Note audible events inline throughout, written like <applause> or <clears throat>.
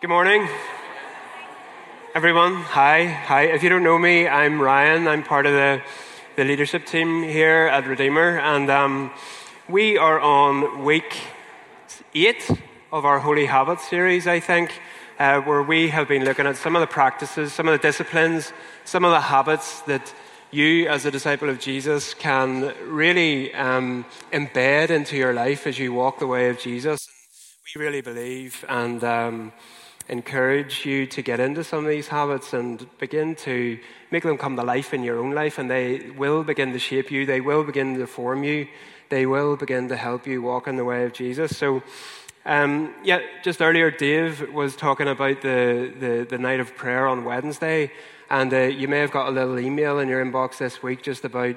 Good morning, everyone. Hi. Hi. If you don't know me, I'm Ryan. I'm part of the, the leadership team here at Redeemer, and um, we are on week eight of our Holy Habits series, I think, uh, where we have been looking at some of the practices, some of the disciplines, some of the habits that you, as a disciple of Jesus, can really um, embed into your life as you walk the way of Jesus. We really believe and. Um, encourage you to get into some of these habits and begin to make them come to life in your own life, and they will begin to shape you, they will begin to form you, they will begin to help you walk in the way of Jesus. So, um, yeah, just earlier, Dave was talking about the, the, the night of prayer on Wednesday, and uh, you may have got a little email in your inbox this week just about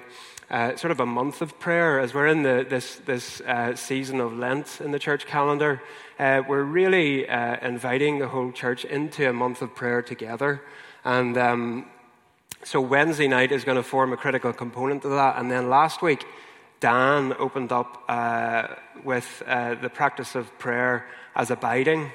uh, sort of a month of prayer as we're in the, this, this uh, season of Lent in the church calendar. Uh, we're really uh, inviting the whole church into a month of prayer together. And um, so Wednesday night is going to form a critical component of that. And then last week, Dan opened up uh, with uh, the practice of prayer as abiding.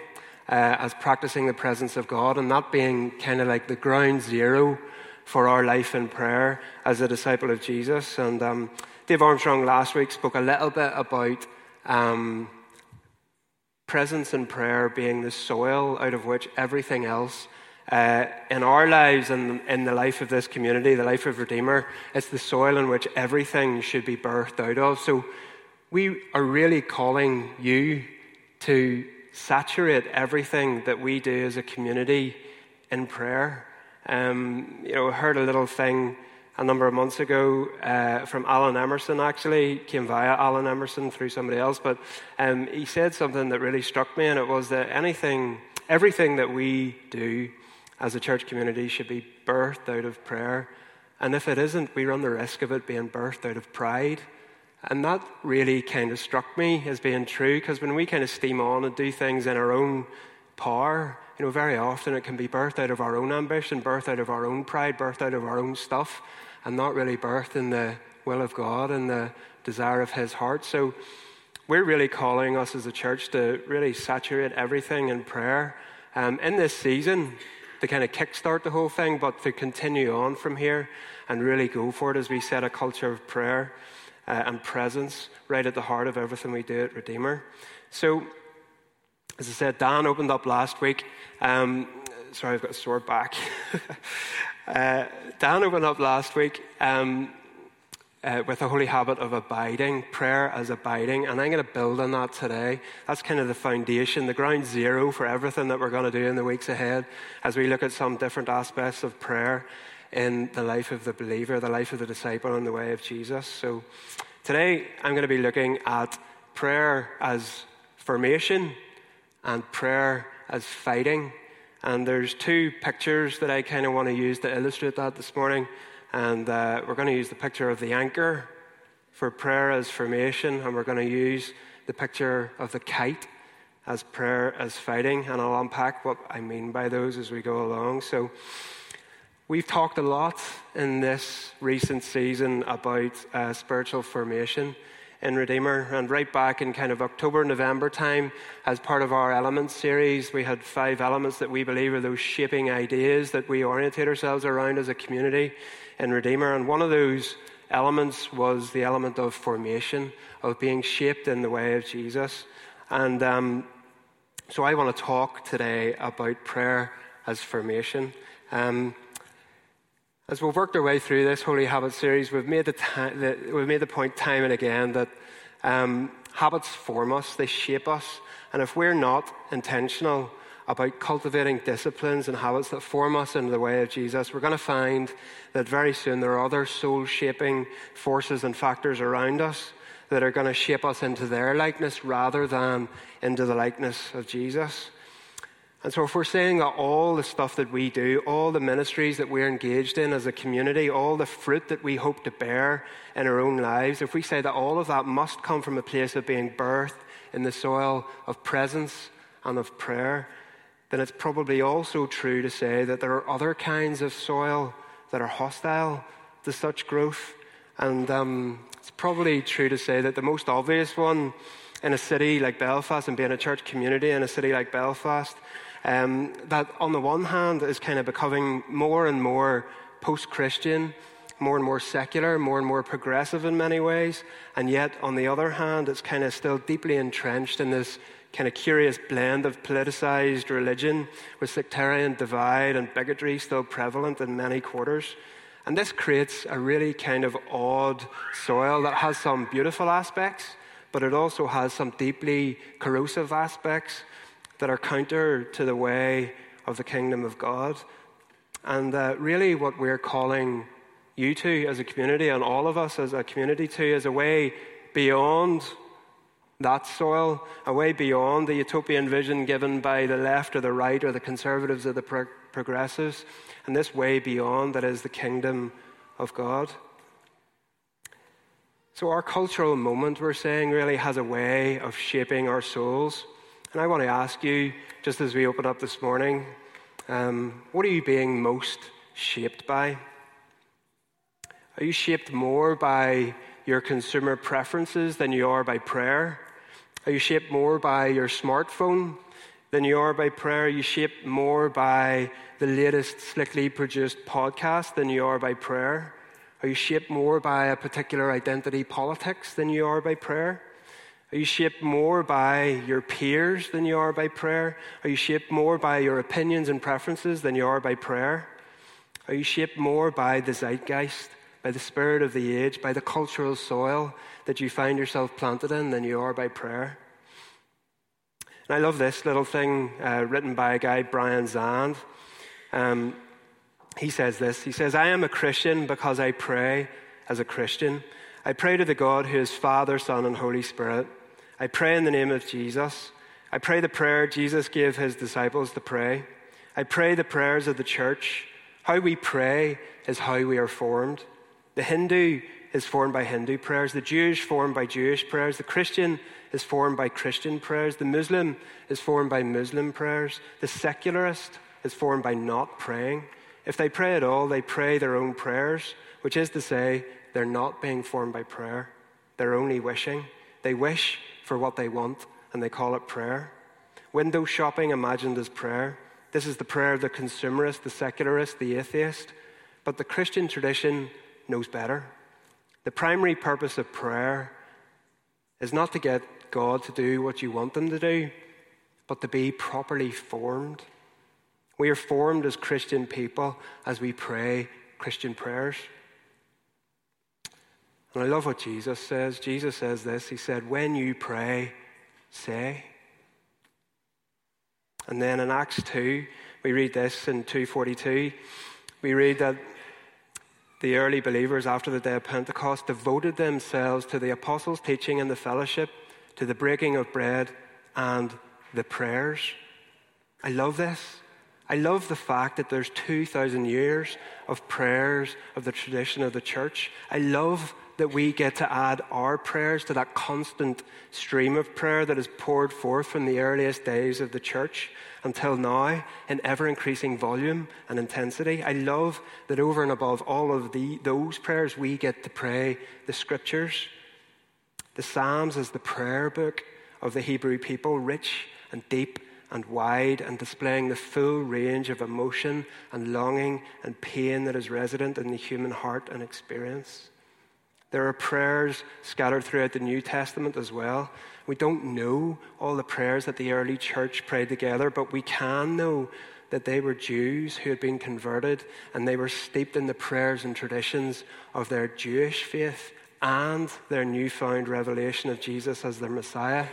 as practicing the presence of God, and that being kind of like the ground zero for our life in prayer as a disciple of Jesus. And um, Dave Armstrong last week spoke a little bit about um, presence and prayer being the soil out of which everything else uh, in our lives and in the life of this community, the life of Redeemer, it's the soil in which everything should be birthed out of. So we are really calling you to saturate everything that we do as a community in prayer. Um, you know, I heard a little thing a number of months ago uh, from Alan Emerson, actually, came via Alan Emerson through somebody else, but um, he said something that really struck me, and it was that anything, everything that we do as a church community should be birthed out of prayer. And if it isn't, we run the risk of it being birthed out of pride. And that really kind of struck me as being true, because when we kind of steam on and do things in our own power, you know, very often it can be birthed out of our own ambition, birthed out of our own pride, birthed out of our own stuff, and not really birthed in the will of God and the desire of His heart. So we're really calling us as a church to really saturate everything in prayer um, in this season to kind of kickstart the whole thing, but to continue on from here and really go for it as we set a culture of prayer uh, and presence right at the heart of everything we do at Redeemer. So as I said, Dan opened up last week. Um, sorry, I've got a sore back. <laughs> uh, Dan opened up last week um, uh, with a holy habit of abiding, prayer as abiding, and I'm going to build on that today. That's kind of the foundation, the ground zero for everything that we're going to do in the weeks ahead as we look at some different aspects of prayer in the life of the believer, the life of the disciple, and the way of Jesus. So today I'm going to be looking at prayer as formation and prayer as fighting. And there's two pictures that I kind of want to use to illustrate that this morning. And uh, we're going to use the picture of the anchor for prayer as formation, and we're going to use the picture of the kite as prayer as fighting. And I'll unpack what I mean by those as we go along. So, we've talked a lot in this recent season about uh, spiritual formation in Redeemer. And right back in kind of October, November time, as part of our Elements series, we had five elements that we believe are those shaping ideas that we orientate ourselves around as a community in Redeemer. And one of those elements was the element of formation, of being shaped in the way of Jesus. And um, so I want to talk today about prayer as formation. Um, as we've worked our way through this Holy Habit series, we've made the, the we've made the point time and again that um, habits form us, they shape us. And if we're not intentional about cultivating disciplines and habits that form us into the way of Jesus, we're going to find that very soon there are other soul shaping forces and factors around us that are going to shape us into their likeness rather than into the likeness of Jesus. And so, if we're saying that all the stuff that we do, all the ministries that we're engaged in as a community, all the fruit that we hope to bear in our own lives, if we say that all of that must come from a place of being birthed in the soil of presence and of prayer, then it's probably also true to say that there are other kinds of soil that are hostile to such growth. And um, it's probably true to say that the most obvious one in a city like Belfast and being a church community in a city like Belfast um, that, on the one hand, is kind of becoming more and more post Christian, more and more secular, more and more progressive in many ways. And yet, on the other hand, it's kind of still deeply entrenched in this kind of curious blend of politicized religion with sectarian divide and bigotry still prevalent in many quarters. And this creates a really kind of odd soil that has some beautiful aspects, but it also has some deeply corrosive aspects that are counter to the way of the kingdom of God. And uh, really, what we're calling you to as a community, and all of us as a community to, is a way beyond that soil, a way beyond the utopian vision given by the left or the right or the conservatives or the pro- progressives, and this way beyond that is the kingdom of God. So, our cultural moment, we're saying, really has a way of shaping our souls. And I want to ask you, just as we open up this morning, um, what are you being most shaped by? Are you shaped more by your consumer preferences than you are by prayer? Are you shaped more by your smartphone than you are by prayer? Are you shaped more by the latest slickly produced podcast than you are by prayer? Are you shaped more by a particular identity politics than you are by prayer? Are you shaped more by your peers than you are by prayer? Are you shaped more by your opinions and preferences than you are by prayer? Are you shaped more by the zeitgeist, by the spirit of the age, by the cultural soil that you find yourself planted in than you are by prayer? And I love this little thing uh, written by a guy, Brian Zahnd. Um, he says this He says, I am a Christian because I pray as a Christian. I pray to the God who is Father, Son, and Holy Spirit. I pray in the name of Jesus. I pray the prayer Jesus gave his disciples to pray. I pray the prayers of the church. How we pray is how we are formed. The Hindu is formed by Hindu prayers, the Jewish formed by Jewish prayers, the Christian is formed by Christian prayers, the Muslim is formed by Muslim prayers, the secularist is formed by not praying. If they pray at all, they pray their own prayers, which is to say, they're not being formed by prayer. They're only wishing. They wish for what they want, and they call it prayer. Window shopping imagined as prayer. This is the prayer of the consumerist, the secularist, the atheist. But the Christian tradition knows better. The primary purpose of prayer is not to get God to do what you want them to do, but to be properly formed. We are formed as Christian people as we pray Christian prayers. And I love what Jesus says. Jesus says this He said, When you pray, say. And then in Acts 2, we read this in 242. We read that the early believers after the day of Pentecost devoted themselves to the apostles' teaching and the fellowship, to the breaking of bread and the prayers. I love this. I love the fact that there's 2,000 years of prayers of the tradition of the church. I love that we get to add our prayers to that constant stream of prayer that is poured forth from the earliest days of the church until now in ever increasing volume and intensity. I love that over and above all of the, those prayers, we get to pray the scriptures. The Psalms is the prayer book of the Hebrew people, rich and deep and wide and displaying the full range of emotion and longing and pain that is resident in the human heart and experience. There are prayers scattered throughout the New Testament as well. We don't know all the prayers that the early church prayed together, but we can know that they were Jews who had been converted and they were steeped in the prayers and traditions of their Jewish faith and their newfound revelation of Jesus as their Messiah.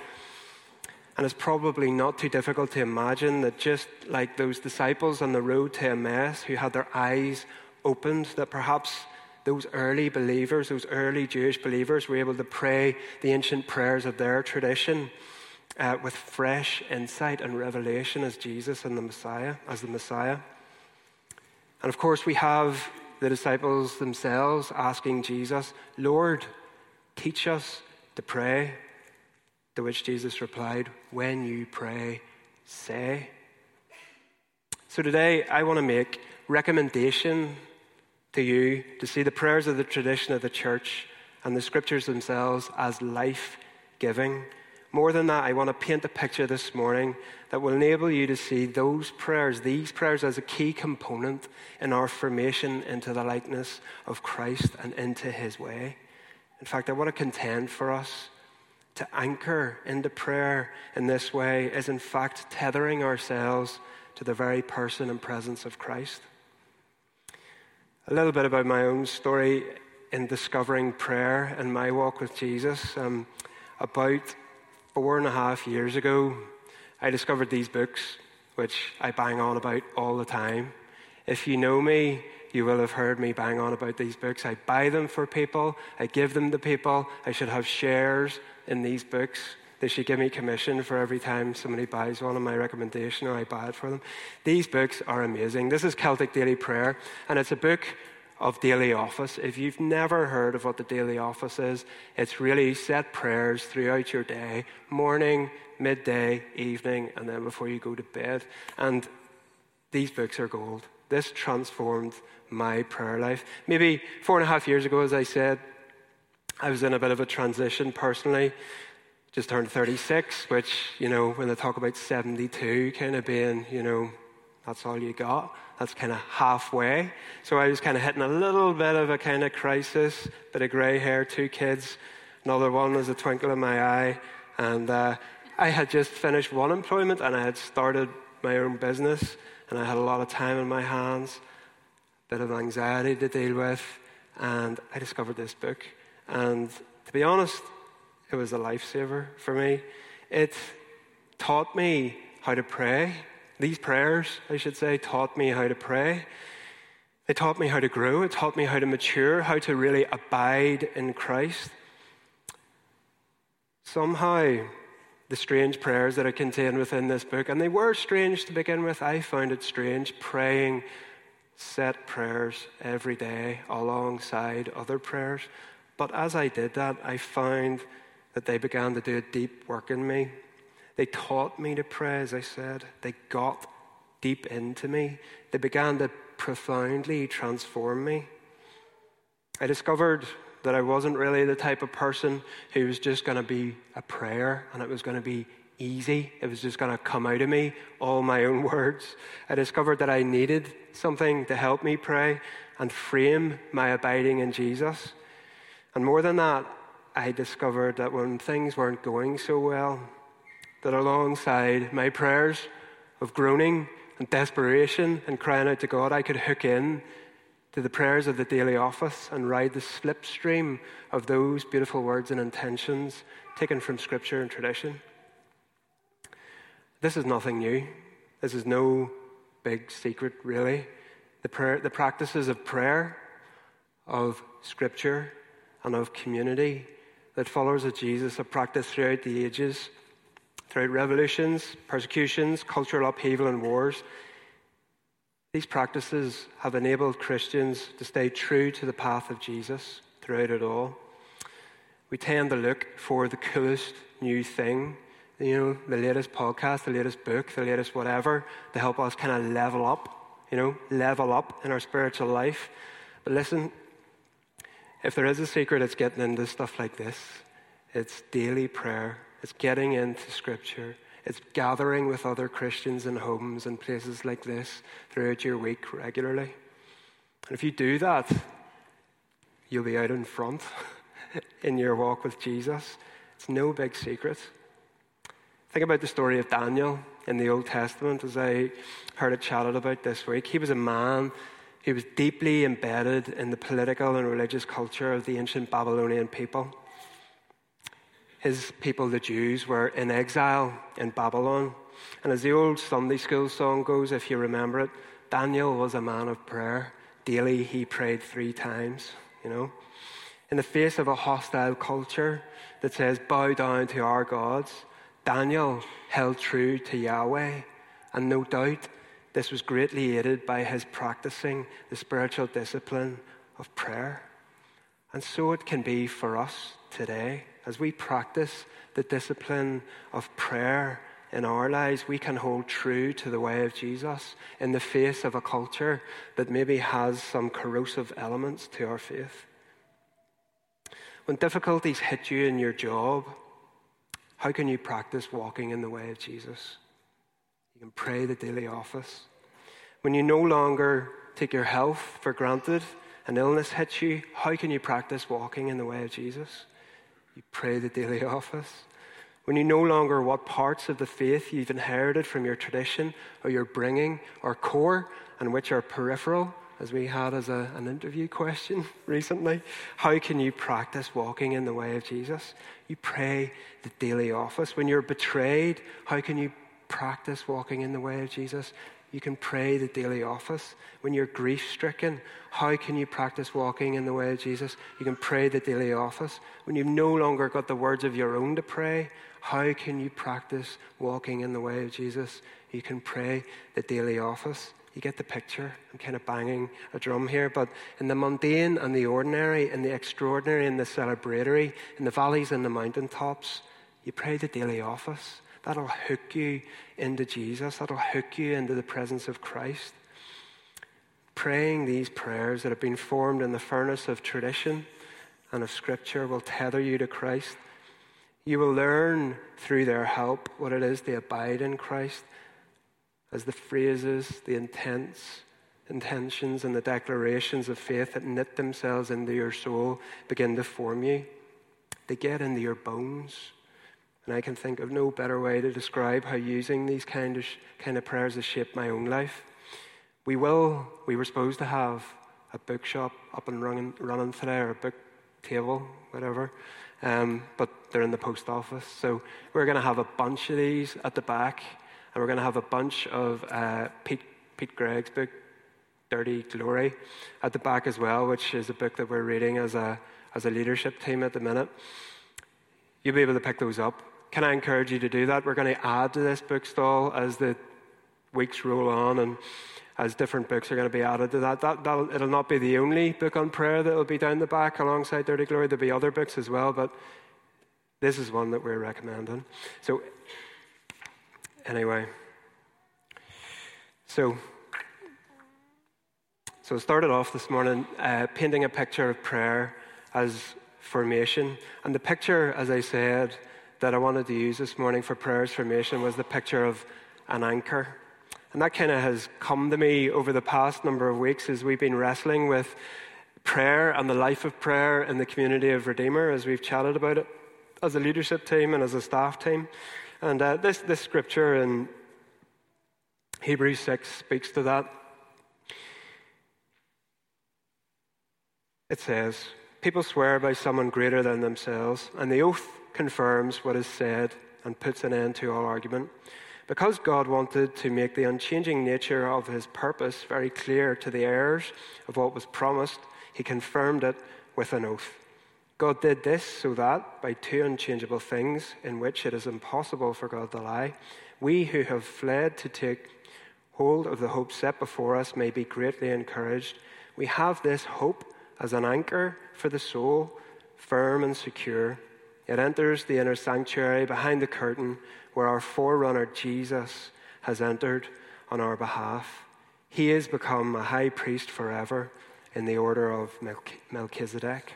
And it's probably not too difficult to imagine that just like those disciples on the road to Emmaus who had their eyes opened, that perhaps those early believers, those early Jewish believers, were able to pray the ancient prayers of their tradition uh, with fresh insight and revelation as Jesus and the Messiah, as the Messiah. And of course, we have the disciples themselves asking Jesus, Lord, teach us to pray. To which Jesus replied, When you pray, say. So today, I want to make recommendation to you to see the prayers of the tradition of the church and the scriptures themselves as life giving. More than that, I want to paint a picture this morning that will enable you to see those prayers, these prayers, as a key component in our formation into the likeness of Christ and into his way. In fact, I want to contend for us to anchor into prayer in this way is, in fact, tethering ourselves to the very person and presence of Christ. A little bit about my own story in discovering prayer and my walk with Jesus. Um, about four and a half years ago, I discovered these books, which I bang on about all the time. If you know me, you will have heard me bang on about these books. I buy them for people, I give them to people. I should have shares in these books. They should give me commission for every time somebody buys one on my recommendation or I buy it for them. These books are amazing. This is Celtic Daily Prayer, and it's a book of daily office. If you've never heard of what the daily office is, it's really set prayers throughout your day morning, midday, evening, and then before you go to bed. And these books are gold. This transformed my prayer life. Maybe four and a half years ago, as I said, I was in a bit of a transition personally. Just turned 36, which, you know, when they talk about 72 kind of being, you know, that's all you got that's kind of halfway. So I was kind of hitting a little bit of a kind of crisis, bit of grey hair, two kids. Another one was a twinkle in my eye. And uh, I had just finished one employment and I had started my own business. And I had a lot of time in my hands, a bit of anxiety to deal with. And I discovered this book. And to be honest, it was a lifesaver for me. It taught me how to pray these prayers, I should say, taught me how to pray. They taught me how to grow. It taught me how to mature, how to really abide in Christ. Somehow, the strange prayers that are contained within this book, and they were strange to begin with, I found it strange praying set prayers every day alongside other prayers. But as I did that, I found that they began to do a deep work in me. They taught me to pray, as I said. They got deep into me. They began to profoundly transform me. I discovered that I wasn't really the type of person who was just going to be a prayer and it was going to be easy. It was just going to come out of me, all my own <laughs> words. I discovered that I needed something to help me pray and frame my abiding in Jesus. And more than that, I discovered that when things weren't going so well, that alongside my prayers of groaning and desperation and crying out to God, I could hook in to the prayers of the daily office and ride the slipstream of those beautiful words and intentions taken from Scripture and tradition. This is nothing new. This is no big secret, really. The, prayer, the practices of prayer, of Scripture, and of community that followers of Jesus have practiced throughout the ages throughout revolutions, persecutions, cultural upheaval, and wars. These practices have enabled Christians to stay true to the path of Jesus throughout it all. We tend to look for the coolest new thing, you know, the latest podcast, the latest book, the latest whatever, to help us kind of level up, you know, level up in our spiritual life. But listen, if there is a secret, it's getting into stuff like this. It's daily prayer it's getting into Scripture. It's gathering with other Christians in homes and places like this throughout your week regularly. And if you do that, you'll be out in front <laughs> in your walk with Jesus. It's no big secret. Think about the story of Daniel in the Old Testament, as I heard it chatted about this week. He was a man who was deeply embedded in the political and religious culture of the ancient Babylonian people his people, the Jews, were in exile in Babylon. And as the old Sunday school song goes, if you remember it, Daniel was a man of prayer. Daily he prayed three times, you know. In the face of a hostile culture that says, bow down to our gods, Daniel held true to Yahweh. And no doubt this was greatly aided by his practicing the spiritual discipline of prayer. And so it can be for us today as we practice the discipline of prayer in our lives, we can hold true to the way of Jesus in the face of a culture that maybe has some corrosive elements to our faith. When difficulties hit you in your job, How can you practice walking in the way of Jesus? You can pray the daily office. When you no longer take your health for granted and illness hits you, how can you practice walking in the way of Jesus? You pray the daily office. When you no longer what parts of the faith you've inherited from your tradition or your bringing are core and which are peripheral, as we had as a, an interview question <laughs> recently, how can you practice walking in the way of Jesus? You pray the daily office. When you're betrayed, how can you practice walking in the way of Jesus? You can pray the daily office. When you're grief stricken, how can you practice walking in the way of Jesus? You can pray the daily office. When you've no longer got the words of your own to pray, how can you practice walking in the way of Jesus? You can pray the daily office. You get the picture. I'm kind of banging a drum here, but in the mundane and the ordinary, in the extraordinary and the celebratory, in the valleys and the mountaintops, you pray the daily office. That'll hook you into Jesus. That'll hook you into the presence of Christ. Praying these prayers that have been formed in the furnace of tradition and of Scripture will tether you to Christ. You will learn through their help what it is to abide in Christ as the phrases, the intents, intentions, and the declarations of faith that knit themselves into your soul begin to form you. They get into your bones. And I can think of no better way to describe how using these kind of, kind of prayers has shaped my own life. We will, we were supposed to have a bookshop up and running, running today, or a book table, whatever, um, but they're in the post office. So we're going to have a bunch of these at the back, and we're going to have a bunch of uh, Pete, Pete Greig's book, Dirty Glory, at the back as well, which is a book that we're reading as a, as a leadership team at the minute. You'll be able to pick those up can I encourage you to do that? We're going to add to this book stall as the weeks roll on and as different books are going to be added to that. that it'll not be the only book on prayer that will be down the back alongside Dirty Glory. There'll be other books as well, but this is one that we're recommending. So, anyway, so so I started off this morning uh, painting a picture of prayer as formation, and the picture, as I said that I wanted to use this morning for prayers formation was the picture of an anchor. And that kind of has come to me over the past number of weeks as we've been wrestling with prayer and the life of prayer in the community of Redeemer as we've chatted about it as a leadership team and as a staff team. And uh, this, this scripture in Hebrews 6 speaks to that. It says, People swear by someone greater than themselves, and the oath confirms what is said and puts an end to all argument. Because God wanted to make the unchanging nature of his purpose very clear to the heirs of what was promised, he confirmed it with an oath. God did this so that, by two unchangeable things in which it is impossible for God to lie, we who have fled to take hold of the hope set before us may be greatly encouraged. We have this hope as an anchor for the soul, firm and secure. It enters the inner sanctuary behind the curtain where our forerunner Jesus has entered on our behalf. He has become a high priest forever in the order of Melchizedek.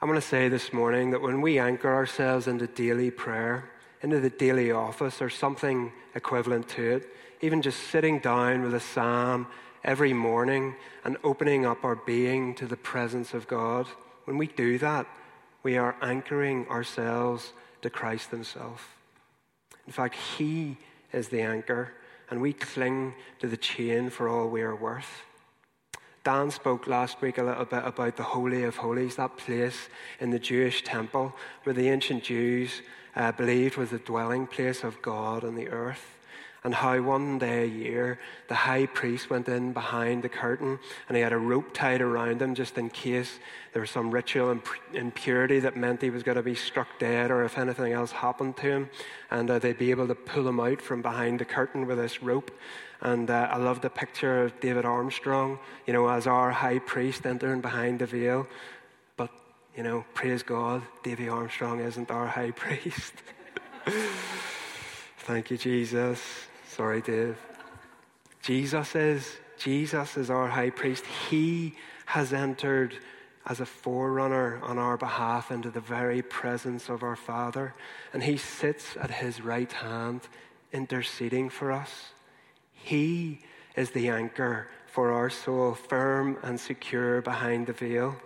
I want to say this morning that when we anchor ourselves into daily prayer, into the daily office, or something equivalent to it, even just sitting down with a psalm every morning and opening up our being to the presence of God, when we do that, we are anchoring ourselves to Christ Himself. In fact, He is the anchor, and we cling to the chain for all we are worth. Dan spoke last week a little bit about the Holy of Holies, that place in the Jewish temple where the ancient Jews uh, believed was the dwelling place of God on the earth and how one day a year the high priest went in behind the curtain and he had a rope tied around him just in case there was some ritual impurity that meant he was going to be struck dead or if anything else happened to him. And uh, they'd be able to pull him out from behind the curtain with this rope. And uh, I love the picture of David Armstrong, you know, as our high priest entering behind the veil. But, you know, praise God, David Armstrong isn't our high <laughs> priest. Thank you, Jesus. Sorry, Dave. Jesus is. Jesus is our high priest. He has entered as a forerunner on our behalf into the very presence of our Father, and he sits at his right hand interceding for us. He is the anchor for our soul, firm and secure behind the veil.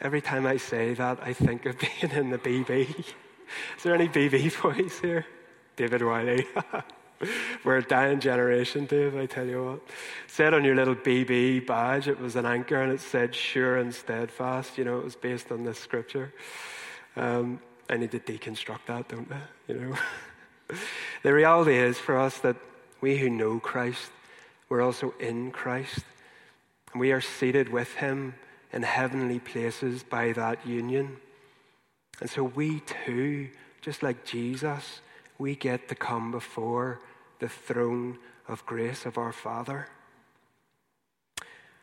Every time I say that, I think of <laughs> being in the BB. Is there any BB boys here? David Wiley. <laughs> <laughs> We're a dying generation, Dave, I tell you what. said on your little BB badge, it was an anchor and it said sure and steadfast. You know, it was based on this scripture. Um, I need to deconstruct that, don't I? You know. <laughs> the reality is for us that we who know Christ, we're also in Christ. And we are seated with him in heavenly places by that union. And so we too, just like Jesus, we get to come before the throne of grace of our Father.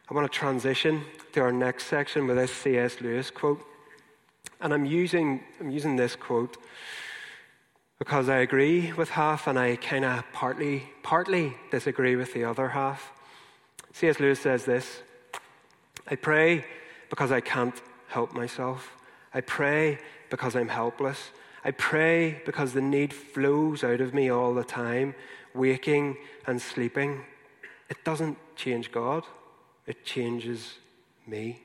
I want to transition to our next section with this C.S. Lewis quote. And I'm using, I'm using this quote because I agree with half and I kind of partly, partly disagree with the other half. C.S. Lewis says this I pray because I can't help myself. I pray because I'm helpless. I pray because the need flows out of me all the time, waking and sleeping. It doesn't change God, it changes me.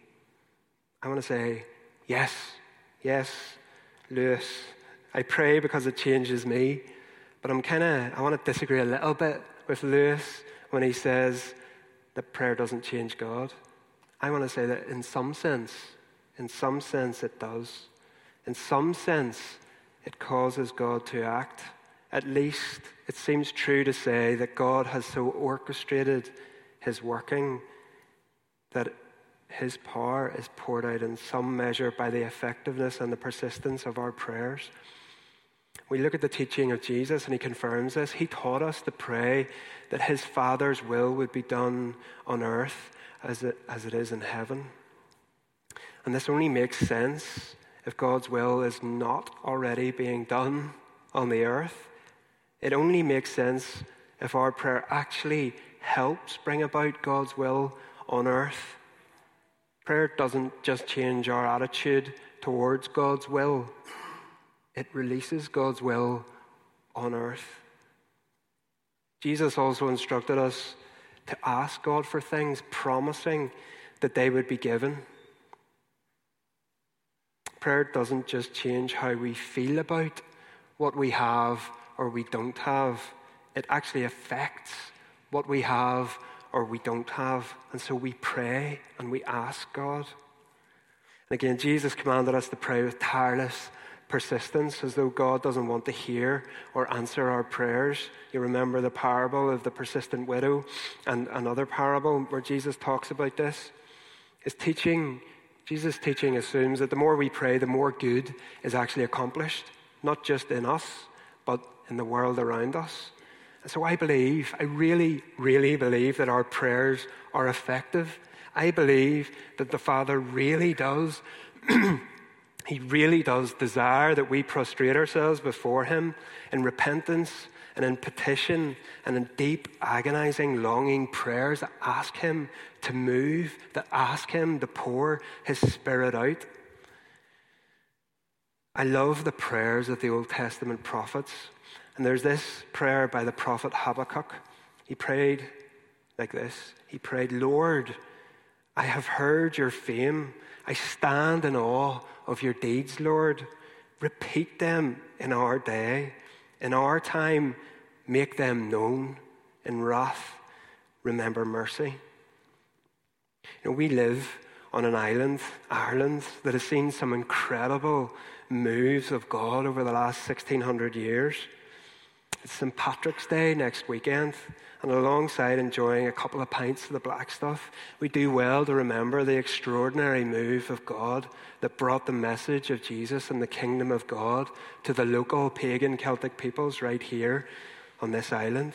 I want to say, yes, yes, Lewis. I pray because it changes me. But I'm kind of, I want to disagree a little bit with Lewis when he says that prayer doesn't change God. I want to say that in some sense, in some sense it does. In some sense, it causes God to act. At least it seems true to say that God has so orchestrated his working that his power is poured out in some measure by the effectiveness and the persistence of our prayers. We look at the teaching of Jesus and he confirms this. He taught us to pray that his Father's will would be done on earth as it, as it is in heaven. And this only makes sense if God's will is not already being done on the earth. It only makes sense if our prayer actually helps bring about God's will on earth. Prayer doesn't just change our attitude towards God's will, it releases God's will on earth. Jesus also instructed us to ask God for things, promising that they would be given prayer doesn't just change how we feel about what we have or we don't have, it actually affects what we have or we don't have. And so we pray and we ask God. And again, Jesus commanded us to pray with tireless persistence as though God doesn't want to hear or answer our prayers. You remember the parable of the persistent widow and another parable where Jesus talks about this. His teaching Jesus' teaching assumes that the more we pray, the more good is actually accomplished, not just in us, but in the world around us. And so I believe, I really, really believe that our prayers are effective. I believe that the Father really does, <clears throat> He really does desire that we prostrate ourselves before Him in repentance and in petition and in deep, agonizing, longing prayers that ask Him to move, that ask Him to pour His Spirit out. I love the prayers of the Old Testament prophets. And there's this prayer by the prophet Habakkuk. He prayed like this He prayed, Lord, I have heard your fame. I stand in awe of your deeds, Lord. Repeat them in our day. In our time, make them known. In wrath, remember mercy. You know, we live on an island, Ireland, that has seen some incredible moves of God over the last 1600 years. It's St. Patrick's Day next weekend, and alongside enjoying a couple of pints of the black stuff, we do well to remember the extraordinary move of God that brought the message of Jesus and the kingdom of God to the local pagan Celtic peoples right here on this island.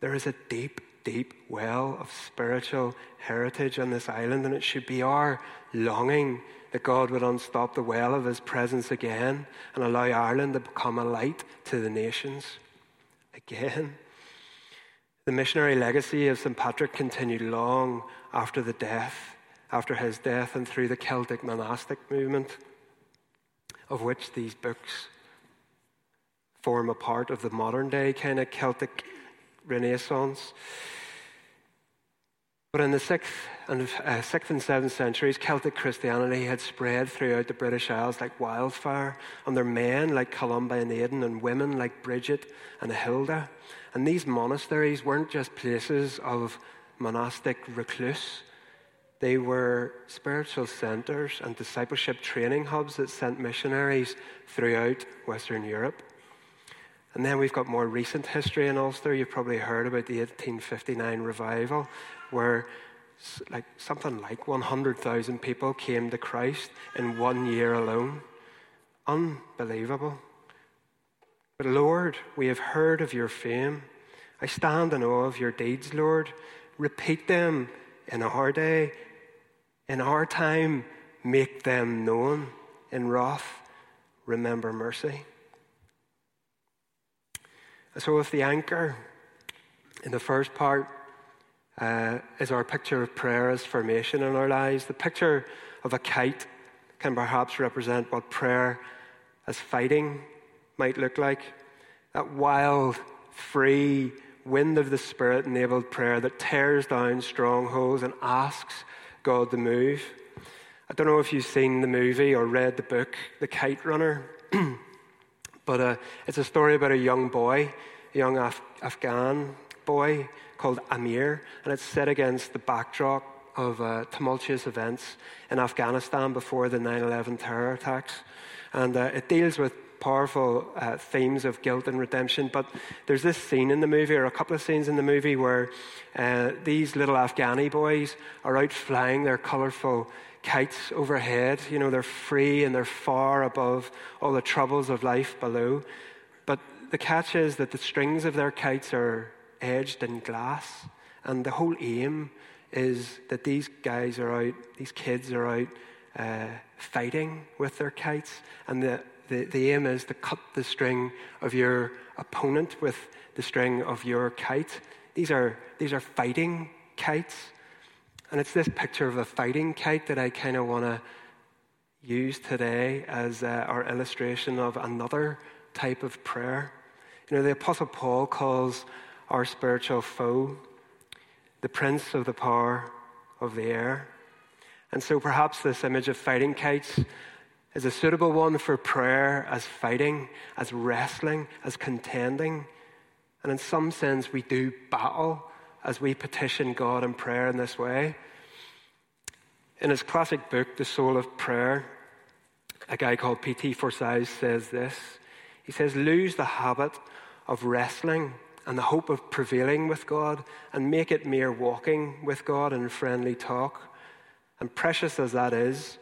There is a deep, deep well of spiritual heritage on this island, and it should be our longing that God would unstop the well of his presence again and allow Ireland to become a light to the nations again. The missionary legacy of St. Patrick continued long after the death after his death and through the Celtic monastic movement, of which these books form a part of the modern day kind of Celtic Renaissance. But in the 6th and, uh, 6th and 7th centuries, Celtic Christianity had spread throughout the British Isles like wildfire and under men like Columba and Aidan and women like Bridget and Hilda. And these monasteries weren't just places of monastic recluse, they were spiritual centers and discipleship training hubs that sent missionaries throughout Western Europe. And then we've got more recent history in Ulster. You've probably heard about the 1859 revival, where like something like 100,000 people came to Christ in one year alone. Unbelievable. But Lord, we have heard of your fame. I stand in awe of your deeds, Lord. Repeat them in our day, in our time, make them known. In wrath, remember mercy. So, if the anchor in the first part uh, is our picture of prayer as formation in our lives, the picture of a kite can perhaps represent what prayer as fighting might look like. That wild, free, wind of the Spirit enabled prayer that tears down strongholds and asks God to move. I don't know if you've seen the movie or read the book, The Kite Runner, <clears throat> but uh, it's a story about a young boy, a young Af- Afghan boy called Amir, and it's set against the backdrop of uh, tumultuous events in Afghanistan before the 9 11 terror attacks. And uh, it deals with powerful uh, themes of guilt and redemption. But there's this scene in the movie, or a couple of scenes in the movie, where uh, these little Afghani boys are out flying their colorful kites overhead. You know, they're free and they're far above all the troubles of life below. But the catch is that the strings of their kites are edged in glass, and the whole aim is that these guys are out, these kids are out uh, fighting with their kites, and the the, the aim is to cut the string of your opponent with the string of your kite. These are, these are fighting kites. And it's this picture of a fighting kite that I kind of want to use today as uh, our illustration of another type of prayer. You know, the Apostle Paul calls our spiritual foe the prince of the power of the air. And so perhaps this image of fighting kites is a suitable one for prayer as fighting, as wrestling, as contending. And in some sense, we do battle as we petition God in prayer in this way. In his classic book, The Soul of Prayer, a guy called P.T. Forsyth says this. He says, Lose the habit of wrestling and the hope of prevailing with God and make it mere walking with God and friendly talk. And precious as that is,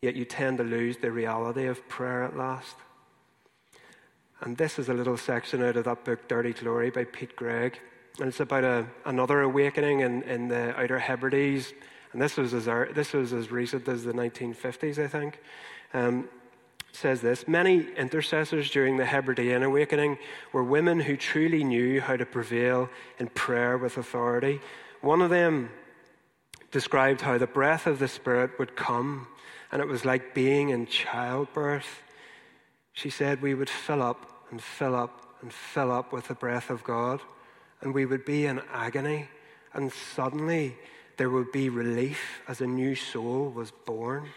yet you tend to lose the reality of prayer at last. And this is a little section out of that book, Dirty Glory, by Pete Greig. And it's about a, another awakening in, in the Outer Hebrides. And this was, as, this was as recent as the 1950s, I think. Um, says this Many intercessors during the Hebridean awakening were women who truly knew how to prevail in prayer with authority. One of them described how the breath of the Spirit would come and it was like being in childbirth. She said we would fill up and fill up and fill up with the breath of God, and we would be in agony, and suddenly there would be relief as a new soul was born.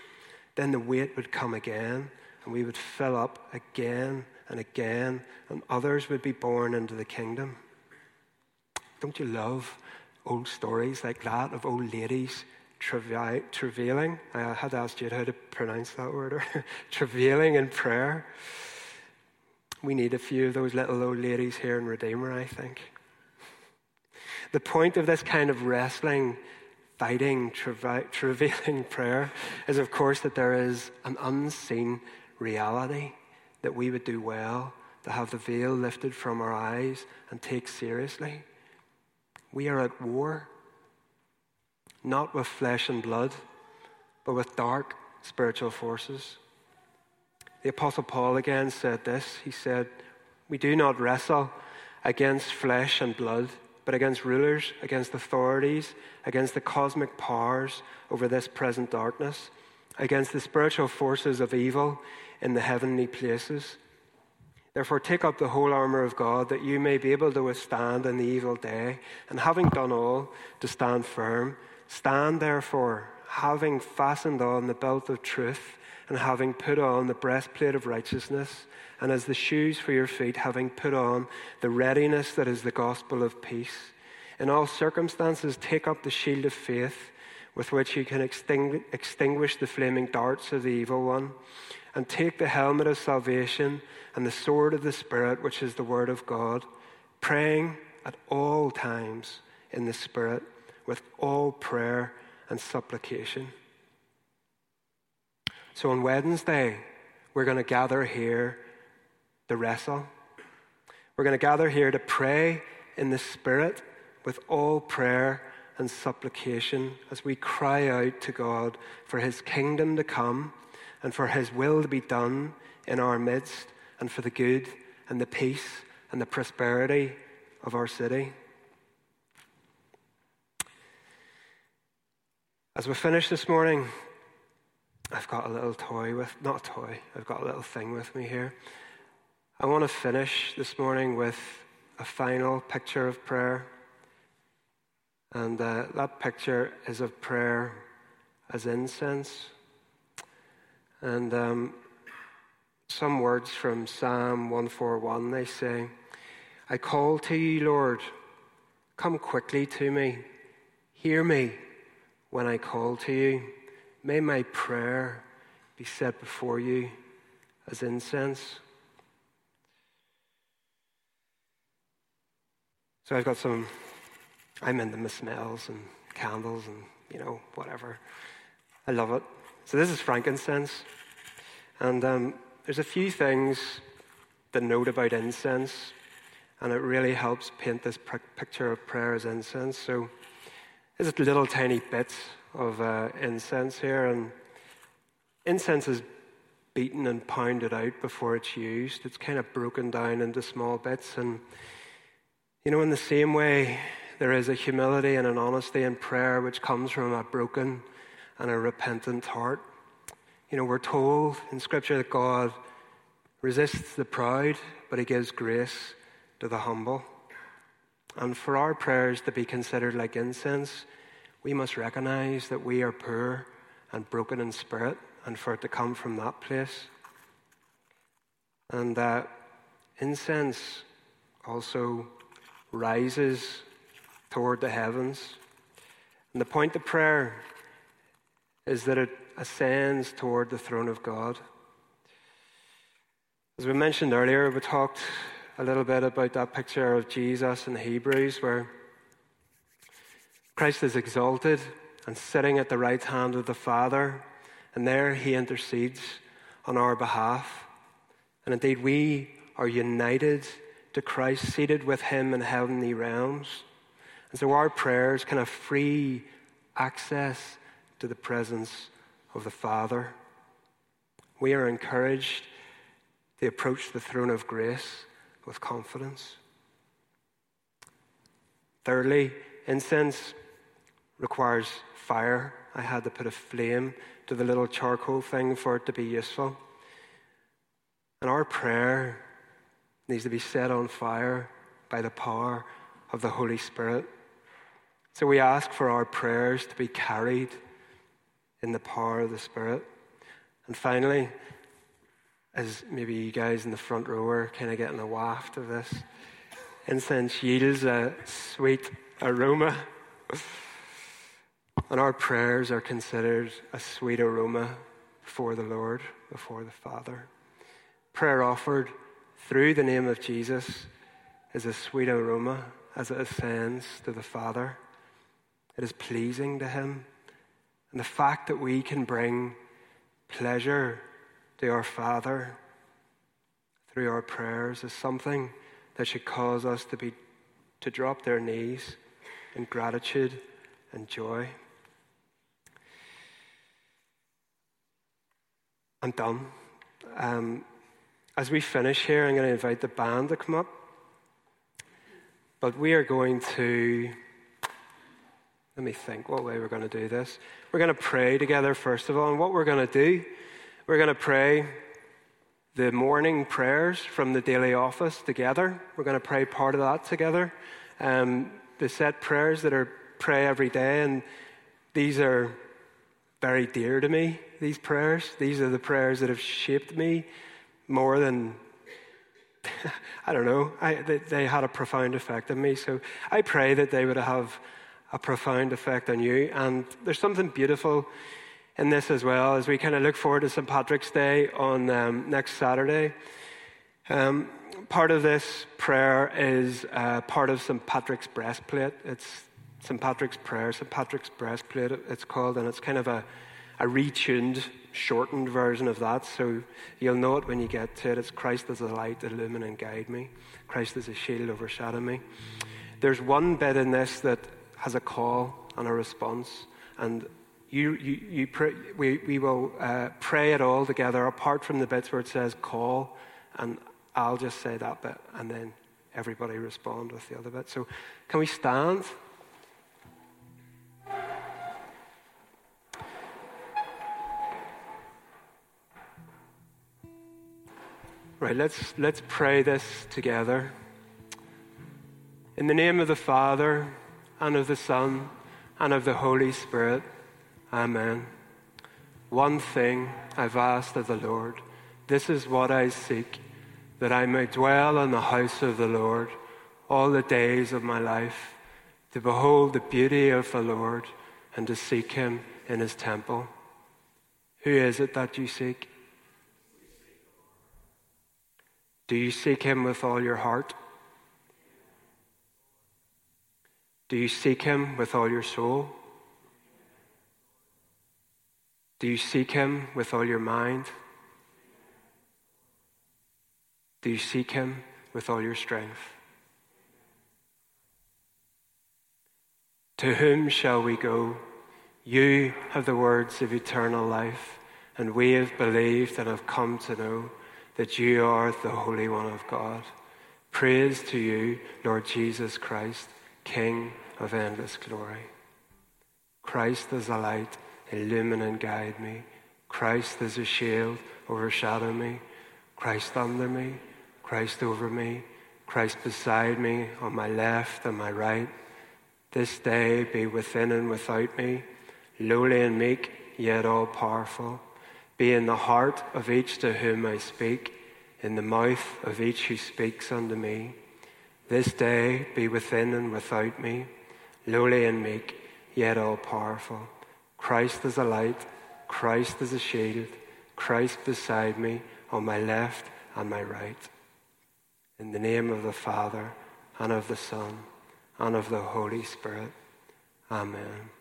Then the weight would come again, and we would fill up again and again, and others would be born into the kingdom. Don't you love old stories like that of old ladies travailing. I had asked you how to pronounce that word, <laughs> travailing in prayer. We need a few of those little old ladies here in Redeemer, I think. The point of this kind of wrestling, fighting, <laughs> travailing prayer is, of course, that there is an unseen reality that we would do well to have the veil lifted from our eyes and take seriously. We are at war not with flesh and blood, but with dark spiritual forces. The Apostle Paul again said this. He said, We do not wrestle against flesh and blood, but against rulers, against authorities, against the cosmic powers over this present darkness, against the spiritual forces of evil in the heavenly places. Therefore, take up the whole armour of God, that you may be able to withstand in the evil day, and having done all, to stand firm. Stand therefore, having fastened on the belt of truth, and having put on the breastplate of righteousness, and as the shoes for your feet, having put on the readiness that is the gospel of peace. In all circumstances, take up the shield of faith, with which you can extinguish the flaming darts of the evil one and take the helmet of salvation and the sword of the Spirit, which is the Word of God, praying at all times in the Spirit with all prayer and supplication. So on Wednesday, we're going to gather here to wrestle. We're going to gather here to pray in the Spirit with all prayer and supplication as we cry out to God for His kingdom to come and for His will to be done in our midst and for the good and the peace and the prosperity of our city. As we finish this morning, I've got a little toy with, not a toy, I've got a little thing with me here. I want to finish this morning with a final picture of prayer. And uh, that picture is of prayer as incense. And um, some words from Psalm 141 they say, I call to you, Lord, come quickly to me. Hear me when I call to you. May my prayer be set before you as incense. So I've got some, I'm into the smells and candles and, you know, whatever. I love it. So this is frankincense. And um, there's a few things to note about incense, and it really helps paint this picture of prayer as incense. So there's a little tiny bit of uh, incense here, and incense is beaten and pounded out before it's used. It's kind of broken down into small bits. And, you know, in the same way, there is a humility and an honesty in prayer which comes from a broken and a repentant heart. You know, we're told in Scripture that God resists the proud, but He gives grace to the humble. And for our prayers to be considered like incense, we must recognize that we are poor and broken in spirit, and for it to come from that place. And that incense also rises toward the heavens. And the point of prayer is that it ascends toward the throne of God. As we mentioned earlier, we talked a little bit about that picture of Jesus in Hebrews where Christ is exalted and sitting at the right hand of the Father, and there he intercedes on our behalf. And indeed, we are united to Christ, seated with him in heavenly realms. And so our prayers can have free access to the presence of the Father. We are encouraged to approach the throne of grace with confidence. Thirdly, incense requires fire. I had to put a flame to the little charcoal thing for it to be useful. And our prayer needs to be set on fire by the power of the Holy Spirit. So we ask for our prayers to be carried in the power of the Spirit. And finally, as maybe you guys in the front row are kind of getting a waft of this, incense yields a sweet aroma. And our prayers are considered a sweet aroma before the Lord, before the Father. Prayer offered through the name of Jesus is a sweet aroma as it ascends to the Father. It is pleasing to Him. And the fact that we can bring pleasure to our Father through our prayers is something that should cause us to be to drop their knees in gratitude and joy. I'm done. Um, as we finish here, I'm going to invite the band to come up. But we are going to, let me think what way we're going to do this. We're going to pray together, first of all. And what we're going to do, we're going to pray the morning prayers from the daily office together. We're going to pray part of that together. Um, the set prayers that are pray every day, and these are very dear to me, these prayers. These are the prayers that have shaped me more than, <laughs> I don't know, I, they, they had a profound effect on me. So I pray that they would have a profound effect on you. And there's something beautiful in this as well as we kind of look forward to St. Patrick's Day on um, next Saturday. Um, part of this prayer is uh, part of St. Patrick's breastplate. It's St. Patrick's Prayer, St. Patrick's Breastplate, it's called, and it's kind of a, a retuned, shortened version of that. So you'll know it when you get to it. It's Christ as a light, illumine and guide me. Christ as a shield, overshadow me. There's one bit in this that has a call and a response, and you, you, you pray, we, we will uh, pray it all together, apart from the bits where it says call, and I'll just say that bit, and then everybody respond with the other bit. So can we stand? Right, let's, let's pray this together. In the name of the Father, and of the Son, and of the Holy Spirit, Amen. One thing I've asked of the Lord, this is what I seek, that I may dwell in the house of the Lord all the days of my life, to behold the beauty of the Lord and to seek him in his temple. Who is it that you seek? Do you seek Him with all your heart? Do you seek Him with all your soul? Do you seek Him with all your mind? Do you seek Him with all your strength? To whom shall we go? You have the words of eternal life, and we have believed and have come to know that you are the Holy One of God. Praise to you, Lord Jesus Christ, King of endless glory. Christ as a light, illumine and guide me. Christ as a shield, overshadow me. Christ under me, Christ over me, Christ beside me, on my left and my right. This day be within and without me, lowly and meek, yet all powerful be in the heart of each to whom I speak, in the mouth of each who speaks unto me. This day be within and without me, lowly and meek, yet all powerful. Christ is a light, Christ is a shield, Christ beside me, on my left and my right. In the name of the Father, and of the Son, and of the Holy Spirit. Amen.